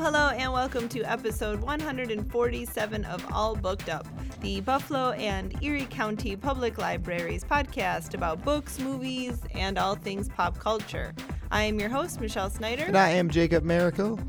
Hello, and welcome to episode 147 of All Booked Up, the Buffalo and Erie County Public Libraries podcast about books, movies, and all things pop culture. I am your host, Michelle Snyder. And I am Jacob Miracle.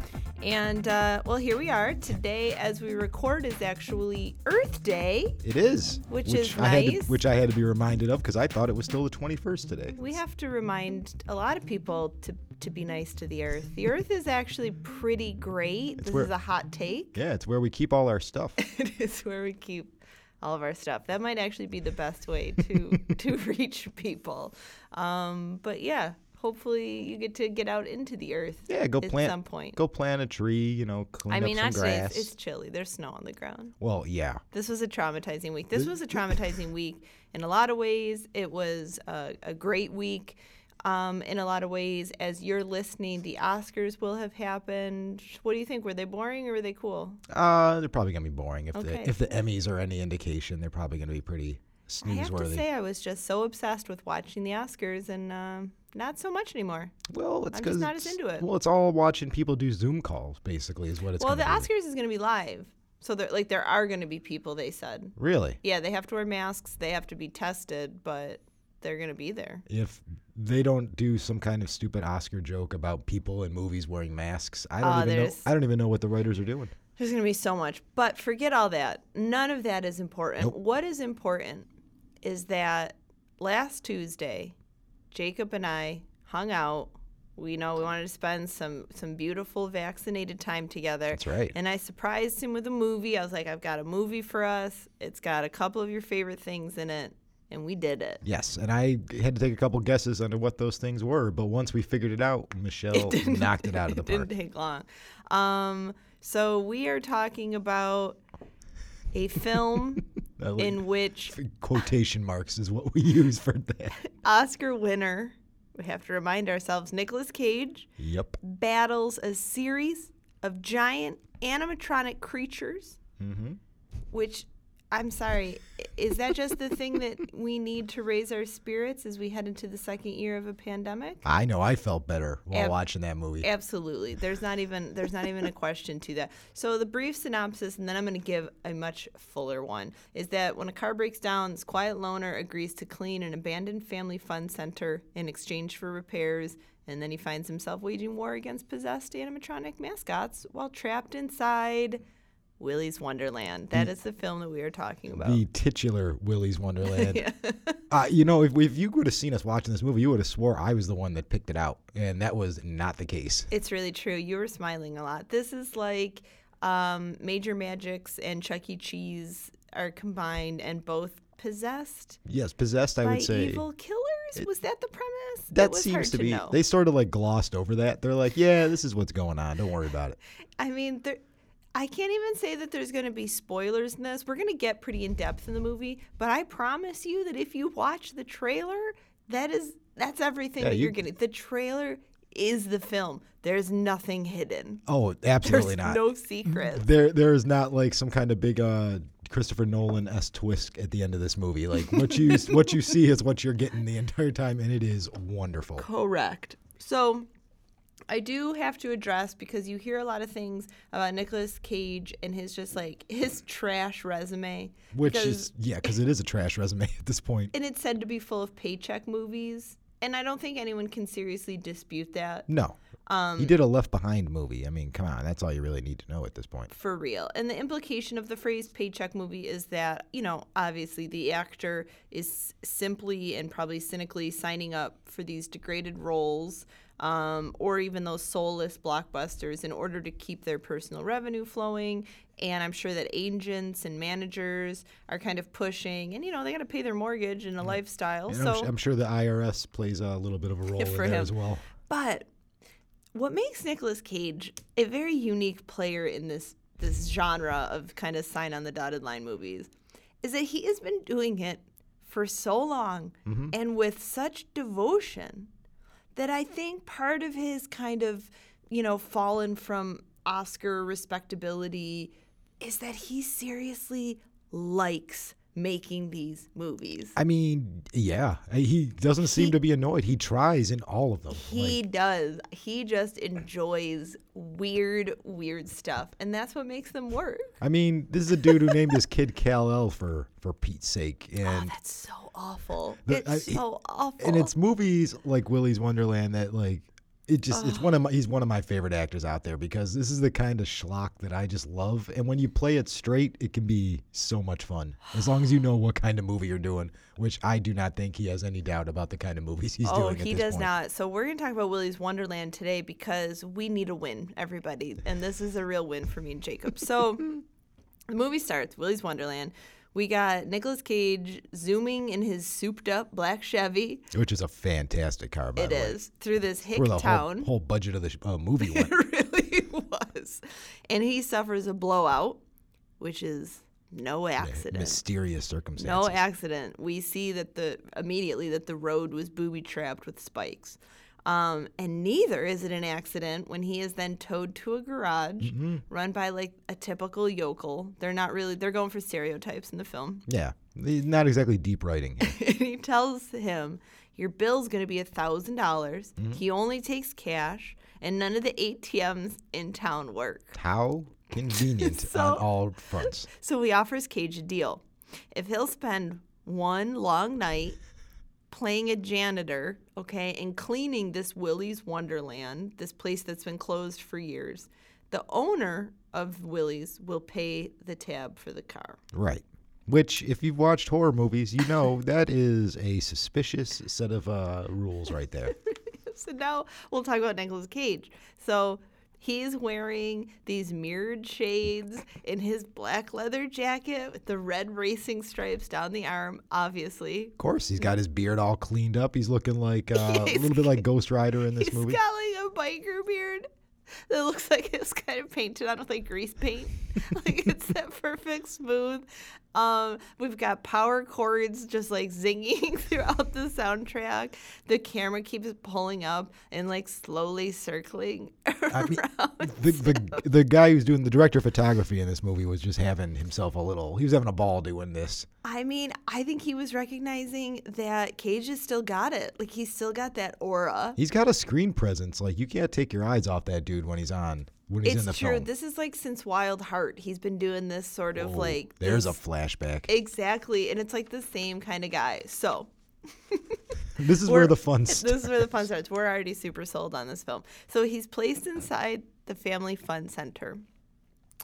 And uh, well, here we are. Today, as we record, is actually Earth Day. It is, Which is I had to- nice. which I had to be reminded of because I thought it was still the 21st today. We have to remind a lot of people to, to be nice to the Earth. The Earth is actually pretty great. this where- is a hot take. Yeah, it's where we keep all our stuff. it is where we keep all of our stuff. That might actually be the best way to to reach people. Um, but yeah, hopefully you get to get out into the earth. Yeah, go at plant. some point. Go plant a tree. You know, clean I mean, up some actually, grass. it's, it's chilly. There's snow on the ground. well, yeah. This was a traumatizing week. This was a traumatizing week in a lot of ways. It was a, a great week. Um, in a lot of ways, as you're listening, the Oscars will have happened. What do you think? Were they boring or were they cool? Uh, they're probably gonna be boring if Okay. the if the Emmys are any indication. They're probably gonna be pretty I have to say, I was just so obsessed with watching the Oscars, and um, not so much anymore. well, it's because not as into it. Well, it's all watching people do Zoom calls. Basically, is what it's. well, the. Oscars is going to be live, so there, like, there are going to be people. They said, Really, yeah, they have to wear masks, they have to be tested, but they're going to be there. if they don't do some kind of stupid Oscar joke about people in movies wearing masks, I don't Uh, even know. I don't even know what the writers are doing. There's going to be so much, but forget all that. None of that is important. Nope. What is important is that last Tuesday, Jacob and I hung out. We know we wanted to spend some some beautiful vaccinated time together. That's right. And I surprised him with a movie. I was like, I've got a movie for us. It's got a couple of your favorite things in it, and we did it. Yes, and I had to take a couple guesses under what those things were, but once we figured it out, Michelle knocked it out of the it park. didn't take long. Um, so we are talking about a film in which quotation marks is what we use for that. Oscar winner, we have to remind ourselves, Nicolas Cage Yep. battles a series of giant animatronic creatures, hmm which I'm sorry, is that just the thing that we need to raise our spirits as we head into the second year of a pandemic? I know I felt better while Ab- watching that movie. Absolutely. There's not even there's not even a question to that. So the brief synopsis, and then I'm going to give a much fuller one, is that when a car breaks down, this quiet loner agrees to clean an abandoned family fun center in exchange for repairs, and then he finds himself waging war against possessed animatronic mascots while trapped inside Willy's Wonderland. That is the film that we are talking about. the titular Willy's Wonderland. Yeah. uh, you know, if, if you would have seen us watching this movie, you would have swore I was the one that picked it out, and that was not the case. It's really true. You were smiling a lot. This is like um, Major Magics and Chuck E. Cheese are combined and both possessed Yes, possessed, I would say. evil killers. was that the premise? It That was seems to be. They sort of like glossed over that. They're like, yeah, this is what's going on. Don't worry about it. I mean, there. I can't even say that there's going to be spoilers in this. We're going to get pretty in depth in the movie, but I promise you that if you watch the trailer, that is that's everything Yeah, that you- you're getting. The trailer is the film. There's nothing hidden. Oh, There's absolutely not. no secret. There, there is not like some kind of big uh, Christopher Nolan s twist at the end of this movie. Like what you what you see is what you're getting the entire time, and it is wonderful. Correct. So I do have to address because you hear a lot of things about Nicolas Cage and his just like his trash resume. Which because- is yeah, because it is a trash resume at this point. and it's said to be full of paycheck movies. And I don't think anyone can seriously dispute that No, Um, he did a Left Behind movie. I mean, come on, that's all you really need to know at this point. for real. And the implication of the phrase paycheck movie is that, you know, obviously the actor is simply and probably cynically signing up for these degraded roles um, or even those soulless blockbusters in order to keep their personal revenue flowing. And I'm sure that agents and managers are kind of pushing, and, you know, they got to pay their mortgage and a lifestyle. And so I'm, I'm sure the IRS plays a little bit of a role in him. as well. But what makes Nicolas Cage a very unique player in this this genre of kind of sign on the dotted line movies is that he has been doing it for so long and with such devotion that I think part of his kind of, you know, fallen from Oscar respectability is that he seriously likes making these movies. I mean, yeah, he doesn't seem He- to be annoyed. He tries in all of them. He Like, does. He just enjoys weird, weird stuff, and that's what makes them work. I mean, this is a dude who named his kid Kal-El for for Pete's sake, Oh, that's so awful. The- it's I- so awful. and it's movies like Willy's Wonderland that like it just it's one of ah. my he's one of my favorite actors out there because this is the kind of schlock that I just love and when you play it straight it can be so much fun as long as you know what kind of movie you're doing which I do not think he has any doubt about the kind of movies he's Oh, doing he does point. not. So we're gonna talk about Willy's Wonderland today because we need a win, everybody, and this is a real win for me and Jacob. So the movie starts. Willy's Wonderland. We got Nicolas Cage zooming in his souped-up black Chevy. which is a fantastic car by It the way. is through this hick Where the whole, town. whole budget of the uh, movie went. it really was, and he suffers a blowout, which is no accident. mysterious circumstances. No accident. We see that the immediately that the road was booby trapped with spikes. Um, and neither is it an accident when he is then towed to a garage run by like a typical yokel. They're not really they're going for stereotypes in the film. yeah, not exactly deep writing. and he tells him, Your bill's gonna be a thousand dollars. Mm-hmm. He only takes cash and none of the ATMs in town work. How convenient So- on all fronts. So he offers Cage a deal. If he'll spend one long night playing a janitor, okay, and cleaning this Willy's Wonderland, this place that's been closed for years, the owner of Willy's will pay the tab for the car. Right. Which, if you've watched horror movies, you know that is a suspicious set of uh, rules right there. So now we'll talk about Nicolas Cage. So he's wearing these mirrored shades in his black leather jacket with the red racing stripes down the arm, obviously. Of course, he's got his beard all cleaned up. He's looking like uh, a little bit like Ghost Rider in this He's movie. got like a biker beard that looks like it's kind of painted on with like grease paint. like it's that perfect smooth. Um, we've got power chords just like zinging throughout the soundtrack. The camera keeps pulling up and like slowly circling I mean, around. the, the the guy who's doing the director of photography in this movie was just having himself a little. He was having a ball doing this. I mean, I think he was recognizing that Cage has still got it. Like he's still got that aura. He's got a screen presence. Like you can't take your eyes off that dude when he's on. When he's in the It's true. film. This is like since Wild Heart. He's been doing this sort of Oh, like there's this- a flashback. Exactly, and it's like the same kind of guy. So this is where the fun starts. this is where the fun starts. We're already super sold on this film. So he's placed inside the Family Fun Center.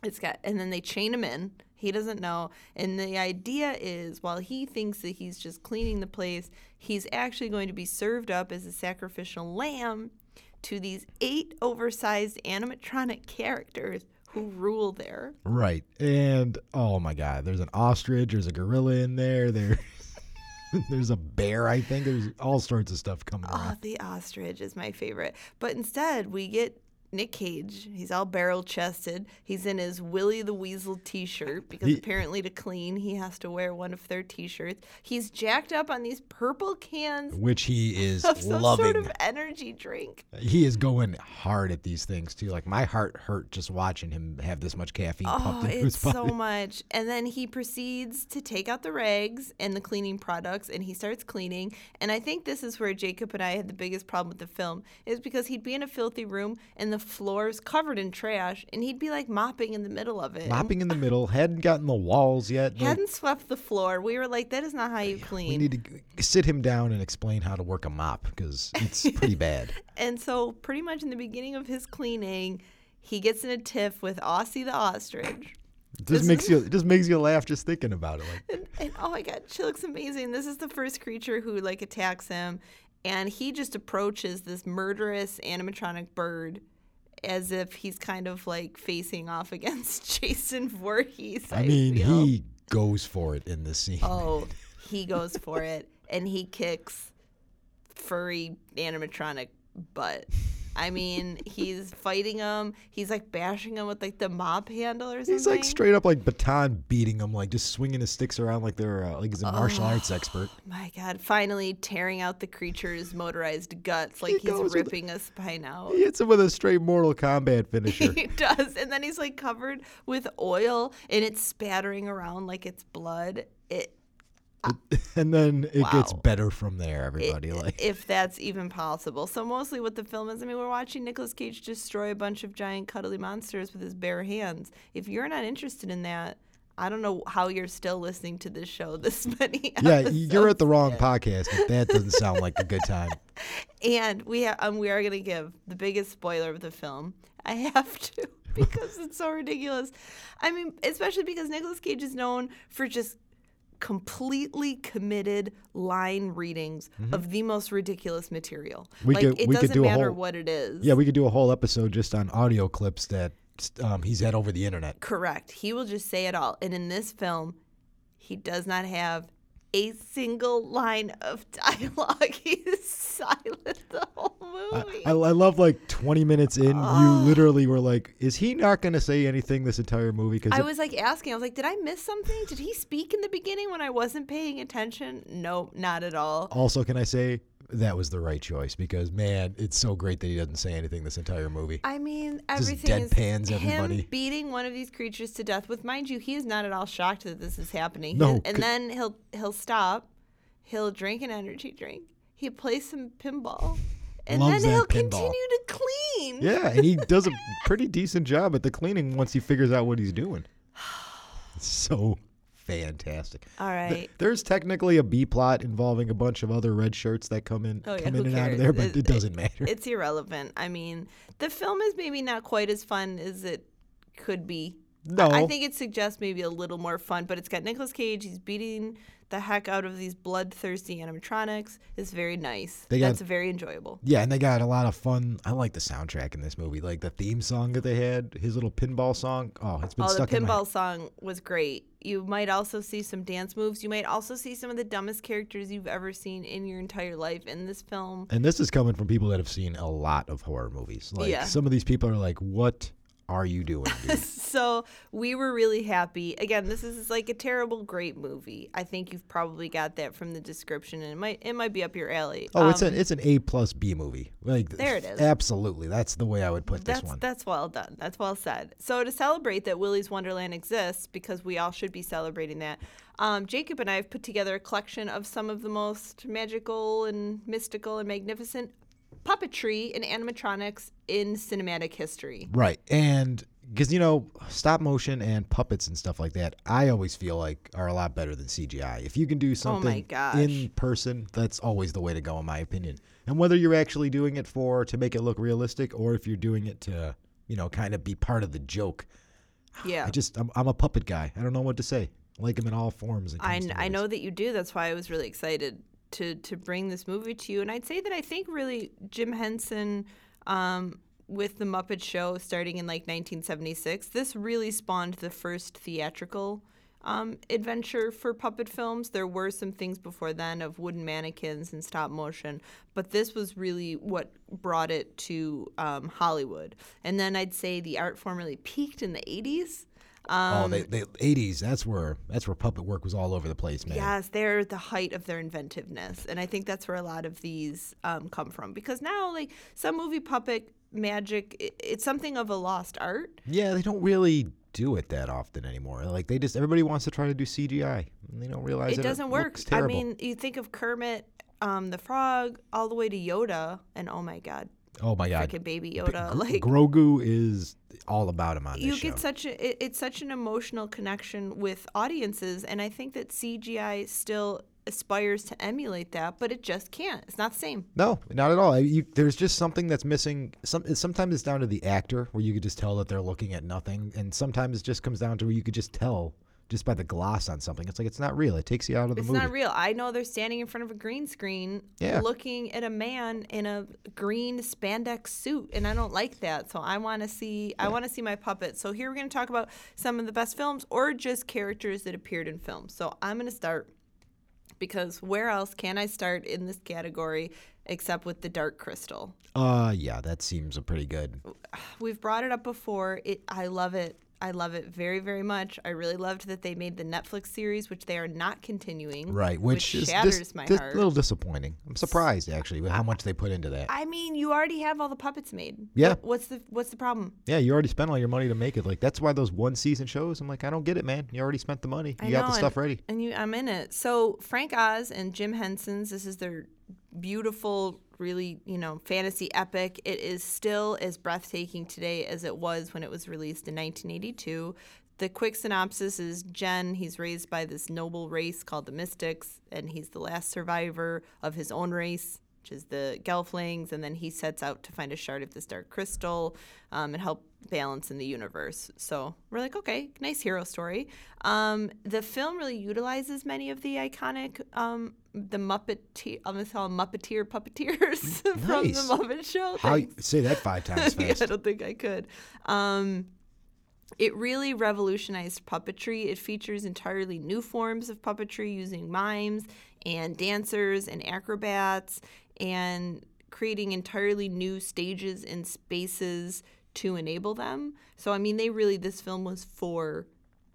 It's got, and then they chain him in. He doesn't know, and the idea is, while he thinks that he's just cleaning the place, he's actually going to be served up as a sacrificial lamb to these eight oversized animatronic characters who rule there. Right. And oh my god, there's an ostrich, there's a gorilla in there, there there's a bear, I think. There's all sorts of stuff coming Oh, around. the ostrich is my favorite. But instead, we get Nick Cage. He's all barrel chested. He's in his Willie the Weasel t shirt because He- apparently to clean, he has to wear one of their t shirts. He's jacked up on these purple cans Which he is of some loving. sort of energy drink. He is going hard at these things too. Like my heart hurt just watching him have this much caffeine Oh, pumped into his it's body. so much. And then he proceeds to take out the rags and the cleaning products and he starts cleaning. And I think this is where Jacob and I had the biggest problem with the film is because he'd be in a filthy room and the floor's covered in trash and he'd be like mopping in the middle of it. Mopping in the middle, hadn't gotten the walls yet. Hadn't swept the floor. We were like, that is not how you clean. we need to sit him down and explain how to work a mop because it's pretty bad. And so, pretty much in the beginning of his cleaning, he gets in a tiff with Ozzie the ostrich. It This just makes is- you it just makes you laugh just thinking about it. Like and, and oh my god, she looks amazing. This is the first creature who like attacks him, and he just approaches this murderous animatronic bird as if he's kind of like facing off against Jason Voorhees. I, I mean, feel. he goes for it in this scene. Oh, he goes for it, and he kicks furry animatronic butt. I mean, he's fighting him. He's like bashing him with like the mop handle or something. He's like straight up like baton beating him, like just swinging his sticks around like they're uh, like he's a martial arts expert. My God, finally tearing out the creature's motorized guts like He he's goes with- ripping a spine out. He hits him with a straight Mortal Kombat finisher. He does. And then he's like covered with oil and it's spattering around like it's blood. It and then it gets better from there. Everybody like if that's even possible. So mostly what the film is, I mean, we're watching Nicolas Cage destroy a bunch of giant cuddly monsters with his bare hands. If you're not interested in that, I don't know how you're still listening to this show this many yeah, you're at the wrong podcast. If that doesn't sound like a good time. And we ha- um, we are going to give the biggest spoiler of the film. I have to because it's so ridiculous. I mean, especially because Nicolas Cage is known for just completely committed line readings of the most ridiculous material. Mm-hmm. We like could- it doesn't do matter whole- what it is. Yeah, we could do a whole episode just on audio clips that um, he's had over the internet. Correct. He will just say it all. And in this film, he does not have a single line of dialogue. He's silent the whole I, movie. I, I love like 20 minutes in, you literally were like, "Is he not going to say anything this entire movie?" Because I was like asking, I was like, did I miss something? Did he speak in the beginning when I wasn't paying attention? No, not at all. also, can I say that was the right choice? Because man, it's so great that he doesn't say anything this entire movie. I mean, Just everything is deadpans him beating one of these creatures to death. With mind you, he is not at all shocked that this is happening. No, and then he'll he'll stop. He'll drink an energy drink. He plays some pinball, and then he'll pinball. continue to clean. Yeah, and he does a pretty decent job at the cleaning once he figures out what he's doing. So fantastic. All right. Th- There's technically a B plot involving a bunch of other red shirts that come in, Oh, yeah, come in and out of there, but It- it, doesn't matter. It's irrelevant. I mean, the film is maybe not quite as fun as it could be. No. I I think it suggests maybe a little more fun, but it's got Nicolas Cage. He's beating the heck out of these bloodthirsty animatronics. It's very nice. They got- That's very enjoyable. yeah, and they got a lot of fun. I like the soundtrack in this movie, like the theme song that they had, his little pinball song. Oh, it's been Oh, the stuck in my pinball song was great. You might also see some dance moves. You might also see some of the dumbest characters you've ever seen in your entire life in this film. And this is coming from people that have seen a lot of horror movies. Like Yeah. some of these people are like, "What are you doing?" So we were really happy. Again, this is like a terrible, great movie. I think you've probably got that from the description, and it might it might be up your alley. oh, it's Um, an it's an A plus B movie. Like There it is. Absolutely, that's the way I would put That's this one. that's well done. That's well said. So to celebrate that Willy's Wonderland exists, because we all should be celebrating that, um, Jacob and I have put together a collection of some of the most magical and mystical and magnificent puppetry and animatronics in cinematic history. Right. And because, you know, stop motion and puppets and stuff like that, I always feel like are a lot better than CGI. If you can do oh something Oh in person, that's always the way to go, in my opinion. And whether you're actually doing it for to make it look realistic or if you're doing it to, you know, kind of be part of the joke, Yeah. I just, I'm, I'm a puppet guy. I don't know what to say. I like them in all forms. I, I know that you do. That's why I was really excited to to bring this movie to you. And I'd say that I think really Jim Henson um, with the Muppet Show starting in like 1976, this really spawned the first theatrical um, adventure for puppet films. There were some things before then of wooden mannequins and stop motion, but this was really what brought it to um, Hollywood. And then I'd say the art form really peaked in the 80s. Um, oh, they, they, 80s. That's where that's where puppet work was all over the place, man. Yes, they're the height of their inventiveness, and I think that's where a lot of these um, come from. Because now, like some movie puppet magic, i it's something of a lost art. Yeah, they don't really do it that often anymore. Like they just everybody wants to try to do CGI. And they don't realize It doesn't work. looks I mean, you think of Kermit, um, the Frog, all the way to Yoda, and oh my God, oh my god, freaking baby Yoda! Gr- like Grogu is all about him on this you show. get such a it, it's such an emotional connection with audiences, and I think that CGI still aspires to emulate that, but it just can't. It's not the same. no, not at all. I- You, there's just something that's missing. Some sometimes it's down to the actor, where you could just tell that they're looking at nothing, and sometimes it just comes down to where you could just tell just by the gloss on something. It's like it's not real. It takes you out of the It's movie. It's not real. I know they're standing in front of a green screen Yeah. looking at a man in a green spandex suit and I don't like that. So I want to see I want to see my puppet. So here we're going to talk about some of the best films or just characters that appeared in films. So I'm going to start because where else can I start in this category except with the Dark Crystal? Uh, yeah, that seems a pretty good. We've brought it up before. It I love it. I love it very, very much. I really loved that they made the Netflix series, which they are not continuing. Right, which, which is shatters dis- my dis- heart. a little disappointing. I'm surprised actually with how much they put into that. I mean, you already have all the puppets made. Yeah. What- What's the What's the problem? yeah, you already spent all your money to make it. Like that's why those one season shows. I'm like, I don't get it, man. You already spent the money. You I got know, the stuff and, ready. and you, I'm in it. So Frank Oz and Jim Henson's. This is their beautiful, really, you know, fantasy epic. It is still as breathtaking today as it was when it was released in 1982. The quick synopsis is Jen. He's raised by this noble race called the Mystics, and he's the last survivor of his own race, which is the Gelflings. And then he sets out to find a shard of this dark crystal um, and help balance in the universe. So we're like, okay, nice hero story. Um, the film really utilizes many of the iconic, um, the Muppeteer, I'm to call them Muppeteer puppeteers from the Nice. Muppet Show. How say that five times Yeah, fast? I don't think I could. Um, it really revolutionized puppetry. It features entirely new forms of puppetry using mimes and dancers and acrobats and creating entirely new stages and spaces to enable them. So, I mean, they really, this film was for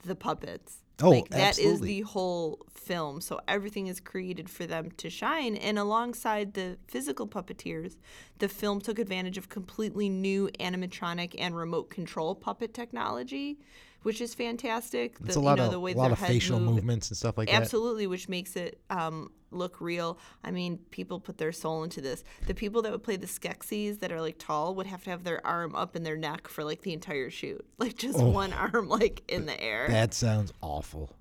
the puppets. Oh, like that is absolutely. the whole film. So everything is created for them to shine. And alongside the physical puppeteers, the film took advantage of completely new animatronic and remote control puppet technology, which is fantastic. It's The- a lot you know, of the way a lot of facial move- movements and stuff like that. Absolutely, which makes it um, look real. I mean, people put their soul into this. The people that would play the Skeksis that are like tall would have to have their arm up in their neck for like the entire shoot, like just one arm like in the air. That sounds awful.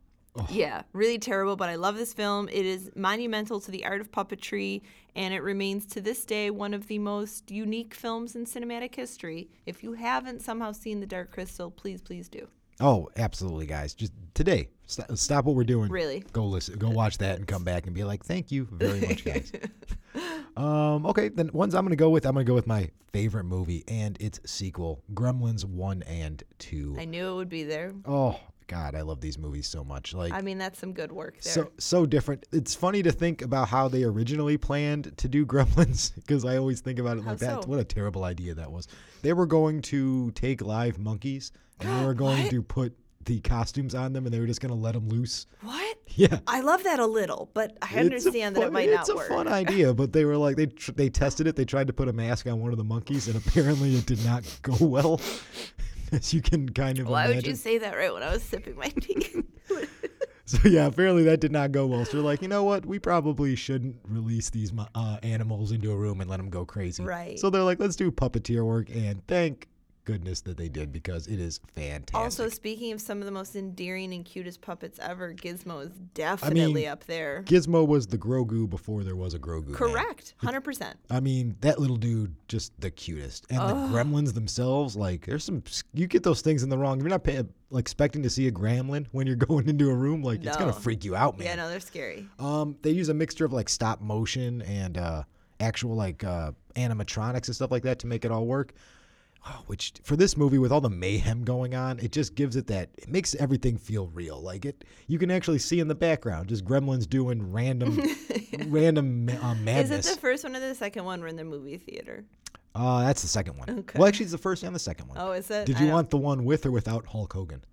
Yeah, really terrible, but I love this film. It is monumental to the art of puppetry, and it remains to this day one of the most unique films in cinematic history. If you haven't somehow seen The Dark Crystal, please, please do. Oh, absolutely, guys. Just today, st- stop what we're doing. Really. Go listen, go watch that, and come back and be like, "Thank you very much, guys." um, okay, then ones I'm gonna go with. I'm gonna go with my favorite movie and its sequel, Gremlins One and Two. I knew it would be there. Oh God, I love these movies so much. Like I mean, that's some good work there. so so different. It's funny to think about how they originally planned to do Gremlins because I always think about it How like that. so? What a terrible idea that was. They were going to take live monkeys and they were going What? to put the costumes on them and they were just going to let them loose. what? Yeah. I love that a little, but I understand that it might not work. it's a fun idea, but they were like they tr- they tested it. They tried to put a mask on one of the monkeys, and apparently it did not go well, as you can kind of Why imagine. would you say that right when I was sipping my tea? So yeah, apparently that did not go well. So they're like, you know what? We probably shouldn't release these uh, animals into a room and let them go crazy. Right. So they're like, let's do puppeteer work, and thank goodness that they did because it is fantastic. also, speaking of some of the most endearing and cutest puppets ever, Gizmo is definitely up there. Gizmo was the Grogu before there was a Grogu. Correct, hundred percent. I mean, that little dude, just the cutest. And the gremlins themselves, like, there's some, you get those things in the wrong. You're not pay, like, expecting to see a gremlin when you're going into a room, like, it's gonna freak you out, man. Yeah, no, they're scary. Um, they use a mixture of, like, stop motion and uh, actual, like, uh, animatronics and stuff like that to make it all work. Oh, which for this movie with all the mayhem going on, it just gives it that it makes everything feel real. Like it, you can actually see in the background just gremlins doing random, random uh, Is madness. it the first one or the second one? We're in the movie theater. Uh, that's the second one. Okay. Well, actually, it's the first and the second one. Oh, is it? Did you want the one with or without Hulk Hogan?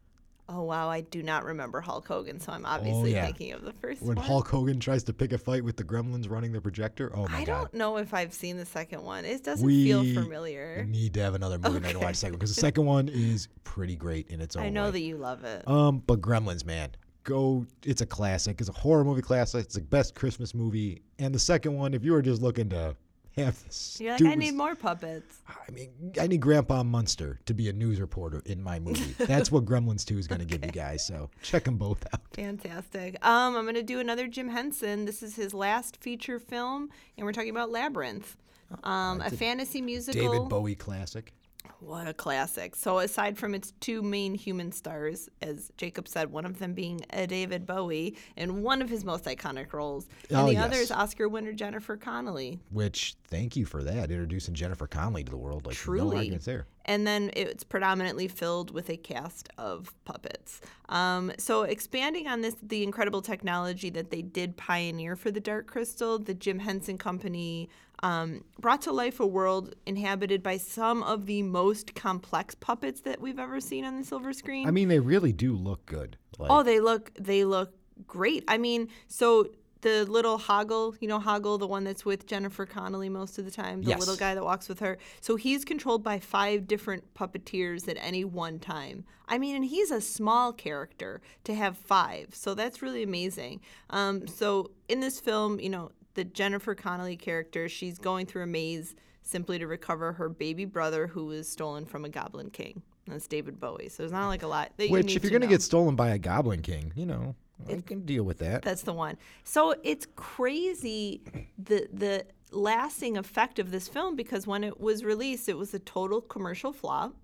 Oh wow, I do not remember Hulk Hogan, so I'm obviously Oh, yeah. thinking of the first When one. When Hulk Hogan tries to pick a fight with the Gremlins running the projector? Oh my I god. don't know if I've seen the second one. It doesn't We feel familiar. need to have another movie night to Okay. watch second because the second one is pretty great in its own I know way. that you love it. Um, but Gremlins, man, go! It's a classic. It's a horror movie classic. It's the best Christmas movie. And the second one, if you were just looking to have this, You're like, I need more puppets. I mean, I need Grandpa Munster to be a news reporter in my movie. That's what Gremlins 2 is going to give you guys. So check them both out. Fantastic. Um, I'm gonna do another Jim Henson. This is his last feature film, and we're talking about Labyrinth, um, a fantasy musical. David Bowie classic. What a classic. So, aside from its two main human stars, as Jacob said, one of them being a David Bowie in one of his most iconic roles, and Oh, the yes. other is Oscar winner Jennifer Connelly. Which, thank you for that, introducing Jennifer Connelly to the world. Like, no Truly. arguments there. and then it's predominantly filled with a cast of puppets. Um, so expanding on this, the incredible technology that they did pioneer for the Dark Crystal, the Jim Henson Company um, brought to life a world inhabited by some of the most complex puppets that we've ever seen on the silver screen. I mean, they really do look good. Like, oh, they look they look great. I mean, so the little Hoggle, you know, Hoggle, the one that's with Jennifer Connelly most of the time, the Yes. little guy that walks with her. So he's controlled by five different puppeteers at any one time. I mean, and he's a small character to have five. So that's really amazing. Um, so in this film, you know, the Jennifer Connelly character, she's going through a maze simply to recover her baby brother who was stolen from a Goblin King. That's David Bowie. So there's not like a lot. That you which, need if you're gonna get stolen by a Goblin King, you know, I can deal with that. That's the one. So it's crazy the the lasting effect of this film because when it was released, it was a total commercial flop.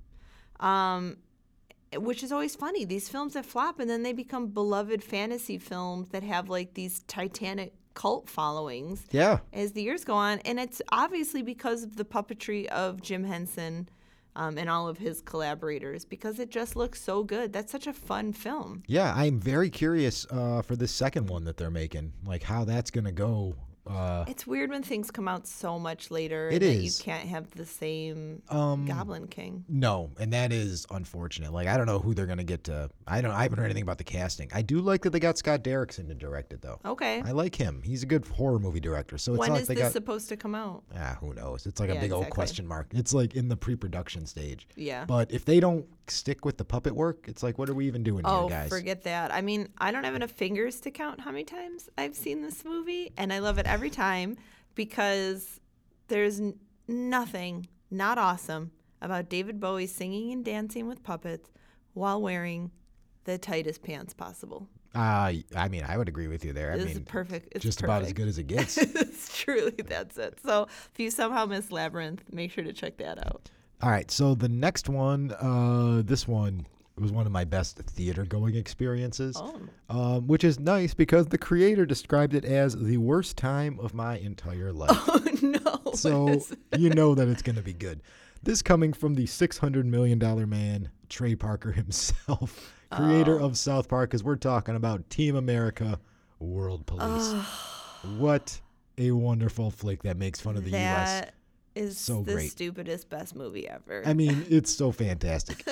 Um, which is always funny. These films that flop and then they become beloved fantasy films that have like these titanic cult followings yeah. as the years go on. And it's obviously because of the puppetry of Jim Henson um, and all of his collaborators because it just looks so good. That's such a fun film. Yeah, I'm very curious uh, for this second one that they're making, like how that's gonna go. Uh, It's weird when things come out so much later It that is. you can't have the same um, Goblin King. no, and that is unfortunate. Like I don't know who they're gonna get to. I don't. I haven't heard anything about the casting. I do like that they got Scott Derrickson to direct it though. Okay. I like him. He's a good horror movie director. So it's when like they this got. supposed to come out? Ah, who knows? It's like a Yeah, big old question mark. It's like in the pre-production stage. Yeah. But if they don't stick with the puppet work, it's like, what are we even doing Oh, here, guys? forget that. I mean, I don't have enough fingers to count how many times I've seen this movie, and I love it every time because there's n- nothing not awesome about David Bowie singing and dancing with puppets while wearing the tightest pants possible. Uh, I mean, I would agree with you there. I This mean, is perfect. It's just perfect. about as good as it gets. it's truly that's it. So if you somehow miss Labyrinth, make sure to check that out. All right, so the next one, uh, this one was one of my best theater going experiences, Oh, um, which is nice because the creator described it as the worst time of my entire life. oh no! so you know that it's going to be good. This coming from the $600 million man, Trey Parker himself, creator Oh. of South Park, because we're talking about Team America World Police. what a wonderful flick that makes fun of the U.S. that is So the great. stupidest best movie ever. I mean, it's so fantastic.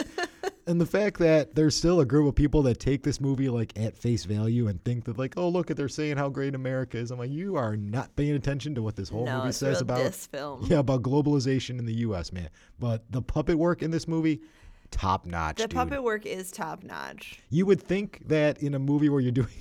And the fact that there's still a group of people that take this movie like at face value and think that like, oh look, at they're saying how great America is. I'm like, you are not paying attention to what this whole no, movie says about this film. yeah about globalization in the U.S. Man, but the puppet work in this movie, top notch. The dude. puppet work is top notch. You would think that in a movie where you're doing.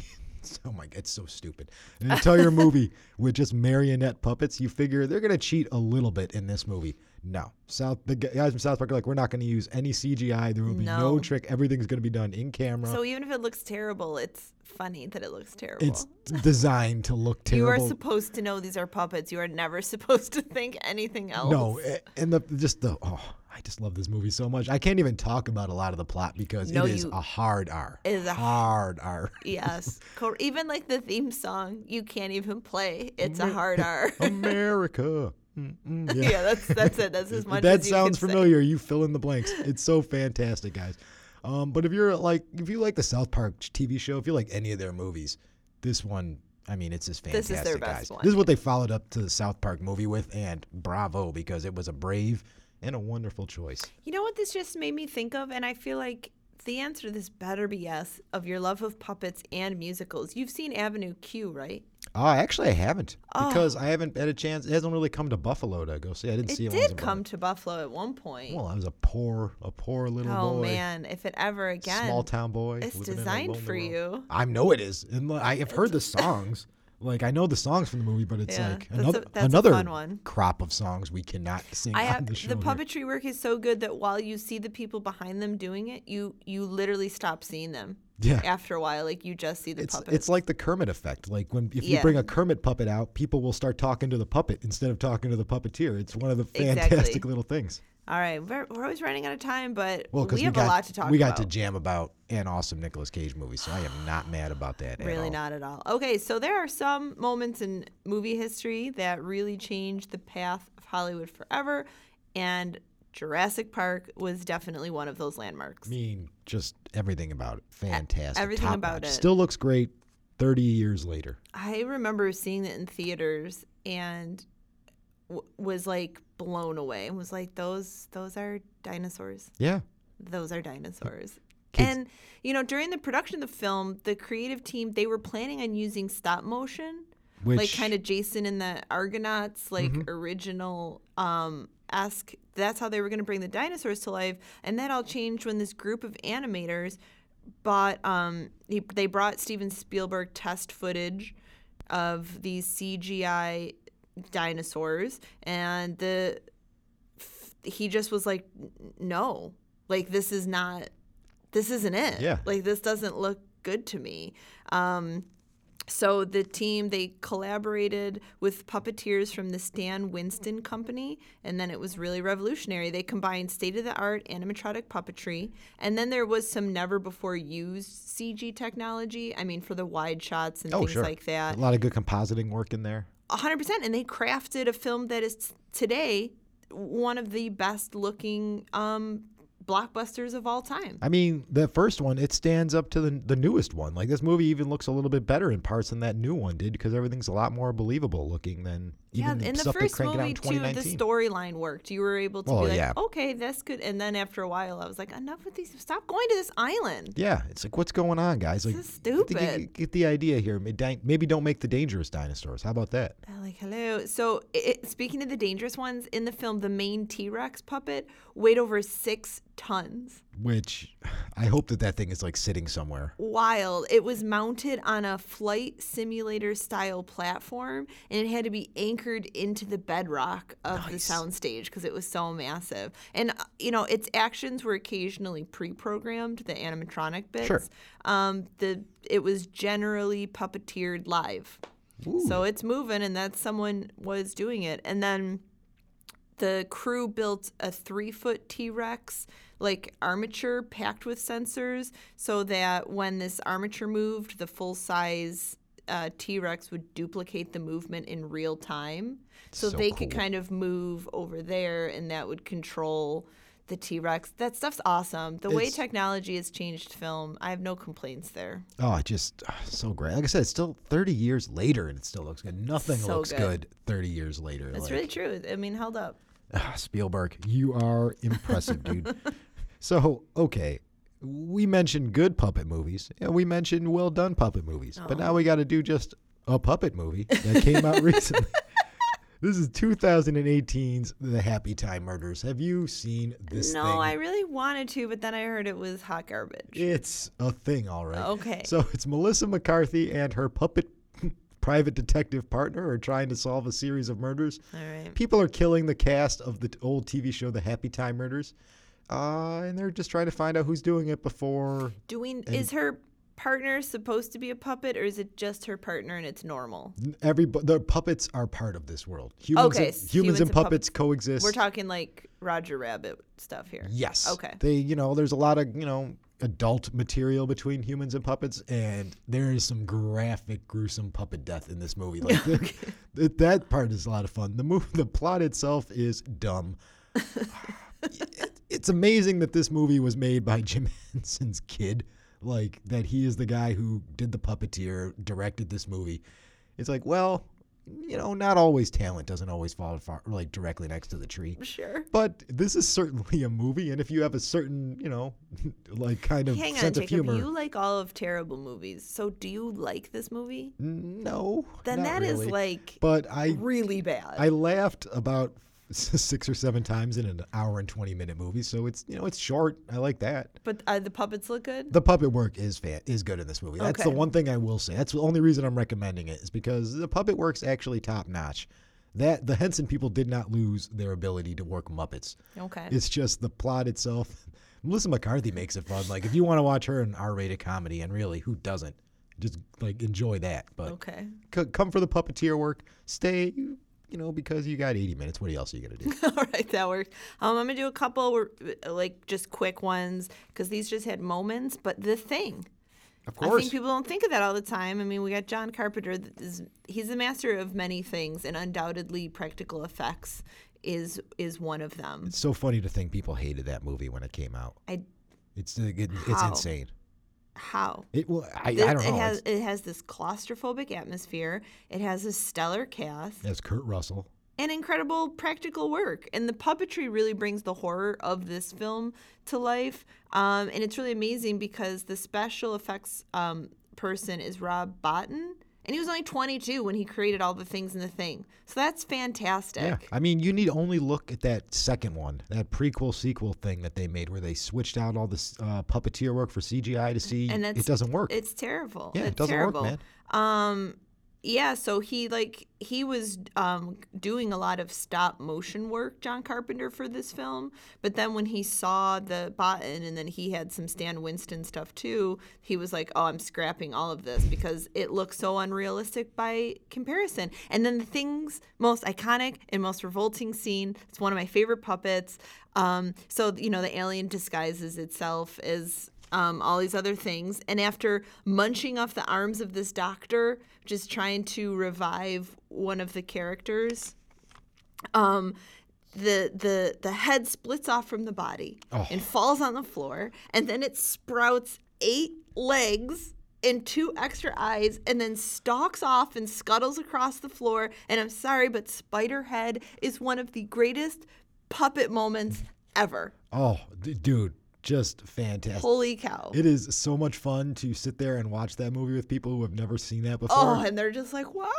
Oh my god, it's so stupid. An entire movie with just marionette puppets, you figure they're gonna cheat a little bit in this movie. No. South the gu- guys from South Park are like, we're not gonna use any CGI. There will be no, No. trick. Everything's gonna be done in camera. So even if it looks terrible, it's funny that it looks terrible. it's designed to look terrible. you are supposed to know these are puppets. You are never supposed to think anything else. no, and the just the oh, I just love this movie so much. I can't even talk about a lot of the plot because No, it is you- a hard R. It is a hard R. Yes. Even like the theme song, you can't even play. It's a hard R. America. Mm-mm, yeah, that's that's it. That's as much that as you sounds can say. familiar. You fill in the blanks. It's so fantastic, guys. Um, but if you're like, if you like the South Park TV show, if you like any of their movies, this one, I mean, it's just This fantastic, is their best guys. one. This is what they followed up to the South Park movie with, and bravo because it was a brave and a wonderful choice. You know what this just made me think of? And I feel like the answer to this better be yes of your love of puppets and musicals. You've seen Avenue Q, right? Oh, actually, I haven't because oh. I haven't had a chance. It hasn't really come to Buffalo to go see. I didn't It see it. I was did come to Buffalo at one point. Well, I was a poor, a poor little boy. oh boy. man, if it ever again. small town boy. It's living in a designed for world. you. I know it is, and I've heard the songs. Like I know the songs from the movie, but it's Yeah, like another a another fun one. crop of songs we cannot sing I on the show. the here. puppetry work is so good that while you see the people behind them doing it, you you literally stop seeing them. Yeah. After a while, like you just see the It's puppets. it's like the Kermit effect. Like when if you bring a Kermit puppet out, people will start talking to the puppet instead of talking to the puppeteer. It's one of the Exactly. fantastic little things. All right, we're, we're always running out of time, but Well, we we, have got a lot to talk we about. got to jam about an awesome Nicolas Cage movie, so I am not mad about that. at Really all. not at all. Okay, so there are some moments in movie history that really changed the path of Hollywood forever. And Jurassic Park was definitely one of those landmarks. I mean, just everything about it. Fantastic. everything Top about notch. it. Still looks great 30 years later. I remember seeing it in theaters and w- was like blown away and was like, those those are dinosaurs. Yeah. Those are dinosaurs. Kids- And you know, during the production of the film, the creative team they were planning on using stop motion, Which like kind of Jason and the Argonauts, like Mm-hmm. original um esque. That's how they were going to bring the dinosaurs to life, and that all changed when this group of animators bought. Um, he, they brought Steven Spielberg test footage of these CGI dinosaurs, and the f- he just was like, no, like this is not, this isn't it. Yeah. like this doesn't look good to me. Um, so the team they collaborated with puppeteers from the Stan Winston Company, and then it was really revolutionary. They combined state-of-the-art animatronic puppetry, and then there was some never-before-used CG technology. I mean, for the wide shots and oh, things sure. like that. A lot of good compositing work in there. 100% and they crafted a film that is t- today one of the best looking um blockbusters of all time I mean, the first one, it stands up to the the newest one. Like this movie even looks a little bit better in parts than that new one did because everything's a lot more believable looking than yeah, in the first movie too, the storyline worked. You were able to Oh, be like, yeah. okay, that's good. And then after a while, I was like, enough with these. Stop going to this island. yeah, it's like what's going on, guys? Like, is I think you stupid. Get, get the idea here. Maybe Maybe don't make the dangerous dinosaurs. How about that? I'm like, hello. So, it, speaking of the dangerous ones in the film, the main T Rex puppet weighed over six tons. Which I hope that that thing is like sitting somewhere. wild. It was mounted on a flight simulator style platform and it had to be anchored into the bedrock of the soundstage because it was so massive. And, uh, you know, its actions were occasionally pre programmed, the animatronic bits. Sure. Um, the It was generally puppeteered live. So it's moving, and that someone was doing it. And then the crew built a three foot T Rex, like armature packed with sensors, so that when this armature moved, the full size uh, T Rex would duplicate the movement in real time. So, So they could kind of move over there, and that would control the T Rex. That stuff's awesome. The way technology has changed film, I have no complaints there. Oh, it just ah, so great. Like I said, it's still 30 years later and it still looks good. Nothing So looks good. good. 30 years later. That's like, really true. I mean, held up. Ah, Spielberg, you are impressive, dude. So, okay. We mentioned good puppet movies and we mentioned well done puppet movies. But now we got to do just a puppet movie that came out recently. This is 2018's The Happy Time Murders. Have you seen this no, thing? I really wanted to, but then I heard it was hot garbage. It's a thing, all right. Okay. So it's Melissa McCarthy and her puppet private detective partner are trying to solve a series of murders. All right. People are killing the cast of the old TV show The Happy Time Murders. Uh, and they're just trying to find out who's doing it before. Doing is her partner supposed to be a puppet, or is it just her partner and it's normal? Every the puppets are part of this world. Humans, Okay, and, humans, humans and and puppets coexist. We're talking like Roger Rabbit stuff here. Yes. Okay. They, you know, there's a lot of, you know, adult material between humans and puppets, and there is some graphic, gruesome puppet death in this movie. Like the- th- that part is a lot of fun. The movie, the plot itself is dumb. It- it's amazing that this movie was made by Jim Henson's kid. Like that he is the guy who did the puppeteer, directed this movie. It's like, well, you know, not always talent doesn't always fall far, like directly next to the tree. Sure. But this is certainly a movie, and if you have a certain, you know, like kind of Hang on, sense of Jacob. humor, You like all of terrible movies, so do you like this movie? no, Then that is really. like But I, really bad. I laughed about six or seven times in an hour and twenty minute movie, so it's you know it's short. I like that. but uh, the puppets look good. The puppet work is fan- is good in this movie. That's the one thing I will say. That's the only reason I'm recommending it is because the puppet work's actually top notch. That the Henson people did not lose their ability to work Muppets. Okay. It's just the plot itself. Melissa McCarthy makes it fun. Like if you want to watch her in R-rated comedy, and really, who doesn't? Just like enjoy that. But okay. c- come for the puppeteer work. Stay, you know, because you got 80 minutes. What else are you gonna do? All right, that works. Um, I'm gonna do a couple, uh, like just quick ones, because these just had moments. But the thing, Of course. I think people don't think of that all the time. I mean, we got John Carpenter. That is, he's a master of many things, and undoubtedly, practical effects is is one of them. It's so funny to think people hated that movie when it came out. I It's it, it's How? insane. How It well, I, I don't know. It has It's- it has this claustrophobic atmosphere. It has a stellar cast That's Kurt Russell. and incredible practical work. And the puppetry really brings the horror of this film to life. Um, and it's really amazing because the special effects um, person is Rob Bottin. And he was only 22 when he created all the things in the thing. So that's fantastic. Yeah, I mean, you need only look at that second one, that prequel sequel thing that they made, where they switched out all this uh, puppeteer work for CGI to see And it doesn't work. It's terrible. Yeah, it doesn't work, terrible. man. Um, yeah. So he like he was um doing a lot of stop motion work, John Carpenter, for this film. But then when he saw the Bottin, and then he had some Stan Winston stuff too, he was like, "Oh, I'm scrapping all of this because it looks so unrealistic by comparison." And then the thing's most iconic and most revolting scene. It's one of my favorite puppets. Um, so you know the alien disguises itself as um, all these other things. And after munching off the arms of this doctor, just trying to revive one of the characters, um, the the the head splits off from the body Oh. and falls on the floor, and then it sprouts eight legs and two extra eyes, and then stalks off and scuttles across the floor. And I'm sorry, but Spiderhead is one of the greatest puppet moments ever. oh, d- dude, just fantastic. Holy cow! It is so much fun to sit there and watch that movie with people who have never seen that before. Oh, and they're just like, what?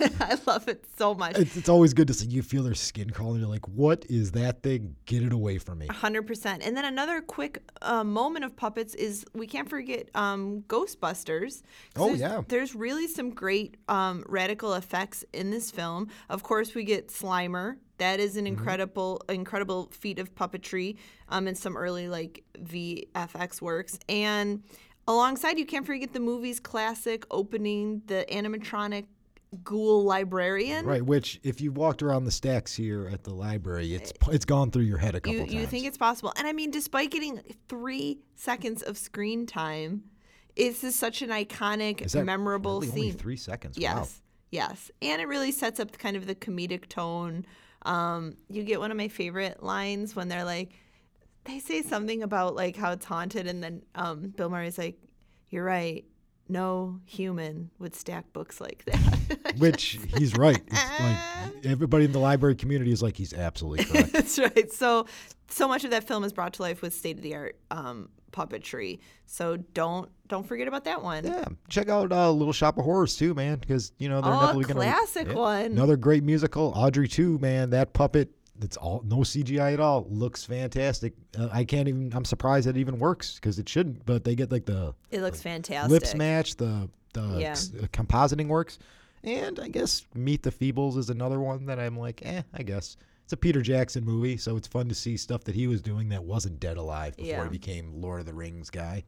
I love it so much. it's, it's always good to see you feel their skin crawling. You're like, what is that thing? Get it away from me. 100%. And then another quick uh, moment of puppets is we can't forget um, Ghostbusters. Oh, there's- yeah. There's really some great um, radical effects in this film. Of course, we get Slimer. That is Mm-hmm. an incredible, incredible feat of puppetry um, in some early like VFX works. And alongside, you can't forget the movie's classic opening, the animatronic ghoul librarian. Right, which if you walked around the stacks here at the library, it's it's gone through your head a couple you, times. you think it's possible. And I mean, despite getting three seconds of screen time, it's just such an iconic, Is memorable really scene. Only three seconds. Wow. Yes, yes. And it really sets up kind of the comedic tone. Um, you get one of my favorite lines when they're like, they say something about like how it's haunted, and then um, Bill Murray's like, "You're right. No human would stack books like that." Which he's right. It's like everybody in the library community is like he's absolutely correct. That's right. So, so much of that film is brought to life with state of the art um, puppetry. So don't don't forget about that one. yeah, check out uh, Little Shop of Horrors too, man, because you know they're Oh, definitely gonna classic one. Another great musical, Audrey II, man. That puppet. It's all no CGI at all. Looks fantastic. Uh, I can't even. I'm surprised it even works because it shouldn't. But they get like the It looks fantastic. lips match, the the Yeah. s- uh, compositing works, and I guess Meet the Feebles is another one that I'm like, eh, I guess it's a Peter Jackson movie, so it's fun to see stuff that he was doing that wasn't dead alive before Yeah. he became Lord of the Rings guy.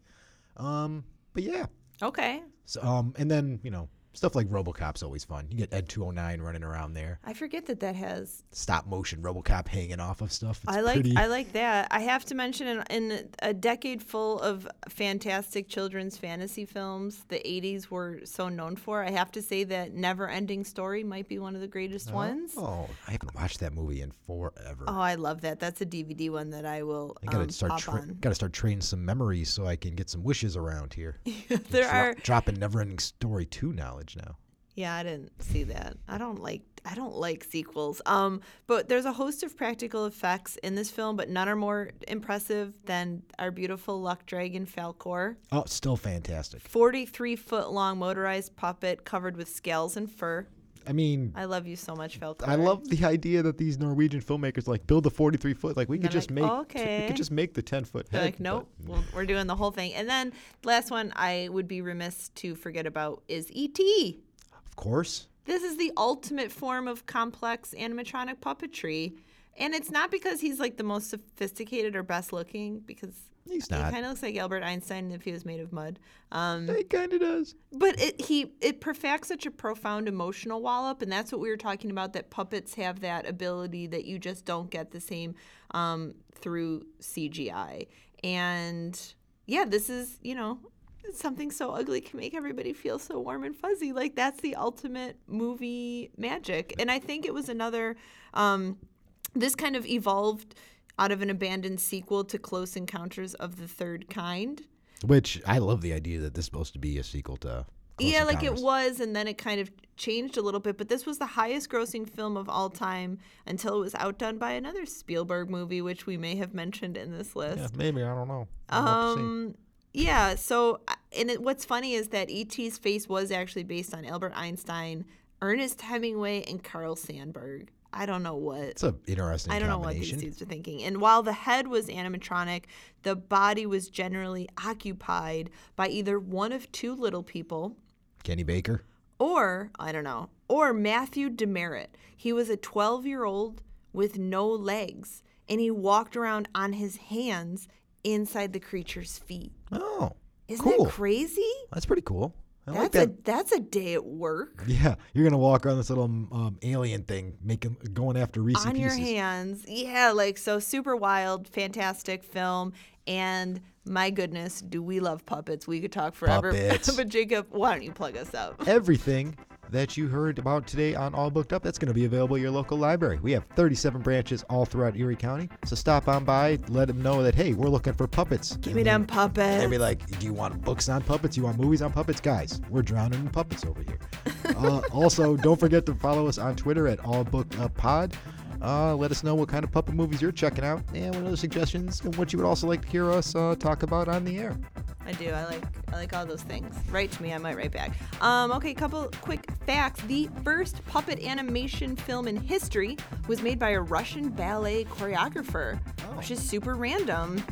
Um, but yeah, Okay. so, um, and then you know stuff like RoboCop's always fun. You get Ed 209 running around there, I forget that that has. stop motion RoboCop hanging off of stuff. It's I like pretty. I like that. I have to mention in, in a decade full of fantastic children's fantasy films, the 80s were so known for. I have to say that Never Ending Story might be one of the greatest ones. Oh, I haven't watched that movie in forever. Oh, I love that. That's a DVD one that I will I gotta um, start pop tra- on. gotta start training some memories so I can get some wishes around here. there Dro- are dropping never-ending story two knowledge now. Yeah, I didn't see that. I don't like I don't like sequels. Um, but there's a host of practical effects in this film, but none are more impressive than our beautiful luck dragon Falkor. Oh, still fantastic. 43 foot long motorized puppet covered with scales and fur. I mean, I love you so much, Falkor. I love the idea that these Norwegian filmmakers like build the 43 foot. Like we could just like, make, we could just make the 10 foot They're like, nope, well, we're doing the whole thing. And then last one I would be remiss to forget about is E.T. of course. This is the ultimate form of complex animatronic puppetry. And it's not because he's like the most sophisticated or best looking, because He's not. he kind of looks like Albert Einstein if he was made of mud. Um, He kind of does. but it he it perfects such a profound emotional wallop, and that's what we were talking about. That puppets have that ability that you just don't get the same um, through CGI. And yeah, this is you know something so ugly can make everybody feel so warm and fuzzy. Like that's the ultimate movie magic. And I think it was another um this kind of evolved out of an abandoned sequel to Close Encounters of the Third Kind. Which I love the idea that this is supposed to be a sequel to. Close yeah, like it was, and then it kind of changed a little bit. But this was the highest grossing film of all time until it was outdone by another Spielberg movie, which we may have mentioned in this list. Yeah, maybe I don't know. I'll have to see. Um, yeah. So, uh, and it, what's funny is that E.T.'s face was actually based on Albert Einstein, Ernest Hemingway, and Carl Sandburg. I don't know what. It's an interesting I don't know what these dudes are thinking. And while the head was animatronic, the body was generally occupied by either one of two little people Kenny Baker. or, I don't know, or Matthew De Meritt. He was a 12 year old with no legs, and he walked around on his hands inside the creature's feet. Oh, Isn't cool. that crazy? That's pretty cool. I like That's that. a that's a day at work. Yeah, you're gonna walk around this little um, alien thing, making going after Reese on your hands. Yeah, like so super wild, fantastic film. And my goodness, do we love puppets? We could talk forever. Puppets. but Jacob, why don't you plug us up? Everything that you heard about today on All Booked Up, that's going to be available at your local library. We have 37 branches all throughout Erie County. So stop on by, let them know that, hey, we're looking for puppets. Give me them puppets. They'd be like, do you want books on puppets? You want movies on puppets? Guys, we're drowning in puppets over here. uh, also, don't forget to follow us on Twitter at All Booked Up Pod. Uh, let us know what kind of puppet movies you're checking out and what other suggestions and what you would also like to hear us uh, talk about on the air. I do. I like I like all those things. Write to me. I might write back. Um, okay, couple quick facts. The first puppet animation film in history was made by a Russian ballet choreographer, which is super random.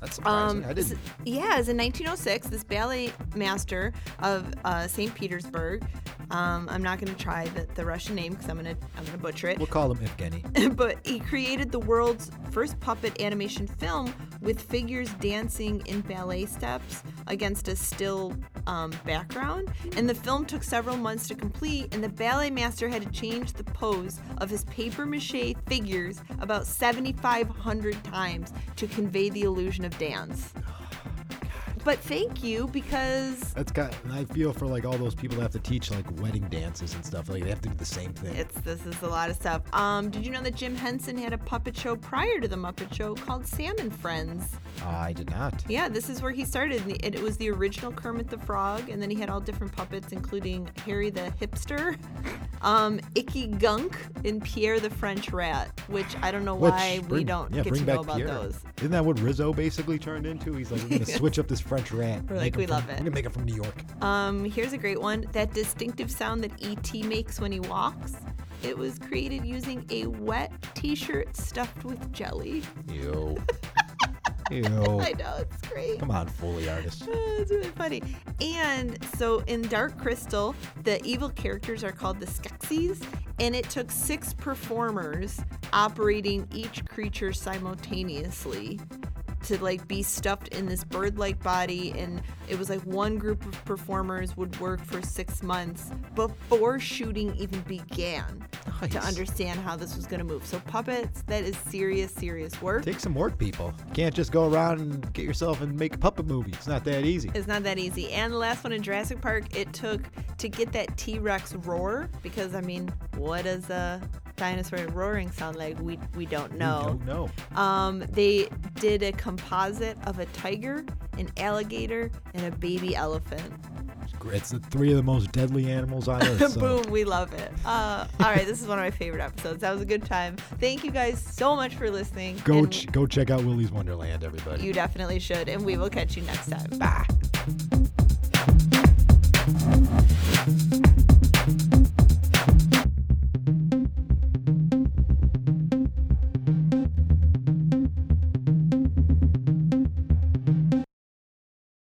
That's Um, I didn't. is- yeah, as in 1906, this ballet master of uh, St. Petersburg. Um, I'm not going to try the, the Russian name because I'm gonna I'm gonna butcher it. We'll call him Evgeny. but he created the world's first puppet animation film with figures dancing in ballet steps against a still um, background. And the film took several months to complete, and the ballet master had to change the pose of his paper mache figures about 7,500 times to convey the illusion of dance. But thank you because That's got. I feel for like all those people that have to teach like wedding dances and stuff. Like they have to do the same thing. It's this is a lot of stuff. Um, did you know that Jim Henson had a puppet show prior to the Muppet Show called Sam and Friends? Uh, I did not. Yeah, this is where he started. and It, it was the original Kermit the Frog, and then he had all different puppets, including Harry the Hipster, um, Icky Gunk, and Pierre the French Rat. Which I don't know Which, why we don't yeah, get to know about Pierre. those. Isn't that what Rizzo basically turned into? He's like, we're gonna switch up this French rant. We're like, we from- love it. We're gonna make it from New York. Um, here's a great one. That distinctive sound that ET makes when he walks. It was created using a wet T-shirt stuffed with jelly. Ew. Ew. I know it's great. Come on, Foley artist. Oh, it's really funny. And so in Dark Crystal, the evil characters are called the Skeksis, and it took six performers operating each creature simultaneously to like be stuffed in this bird-like body and it was like one group of performers would work for six months before shooting even began to understand how this was going to move so puppets that is serious serious work Take some work, people. You can't just go around and get yourself and make a puppet movie. It's not that easy. It's not that easy. And the last one in Jurassic Park, it took to get that T Rex roar because I mean, what does a dinosaur roaring sound like? We we don't We know. don't know. Um, they did a composite of a tiger, an alligator, and a baby elephant. It's the three of the most deadly animals on earth. So. Boom, we love it. Uh, all right, this is one of my favorite episodes. That was a good time. Thank you guys so much for listening. Go ch- go check out Willy's Wonderland, everybody. You definitely should, and we will catch you next time. Bye.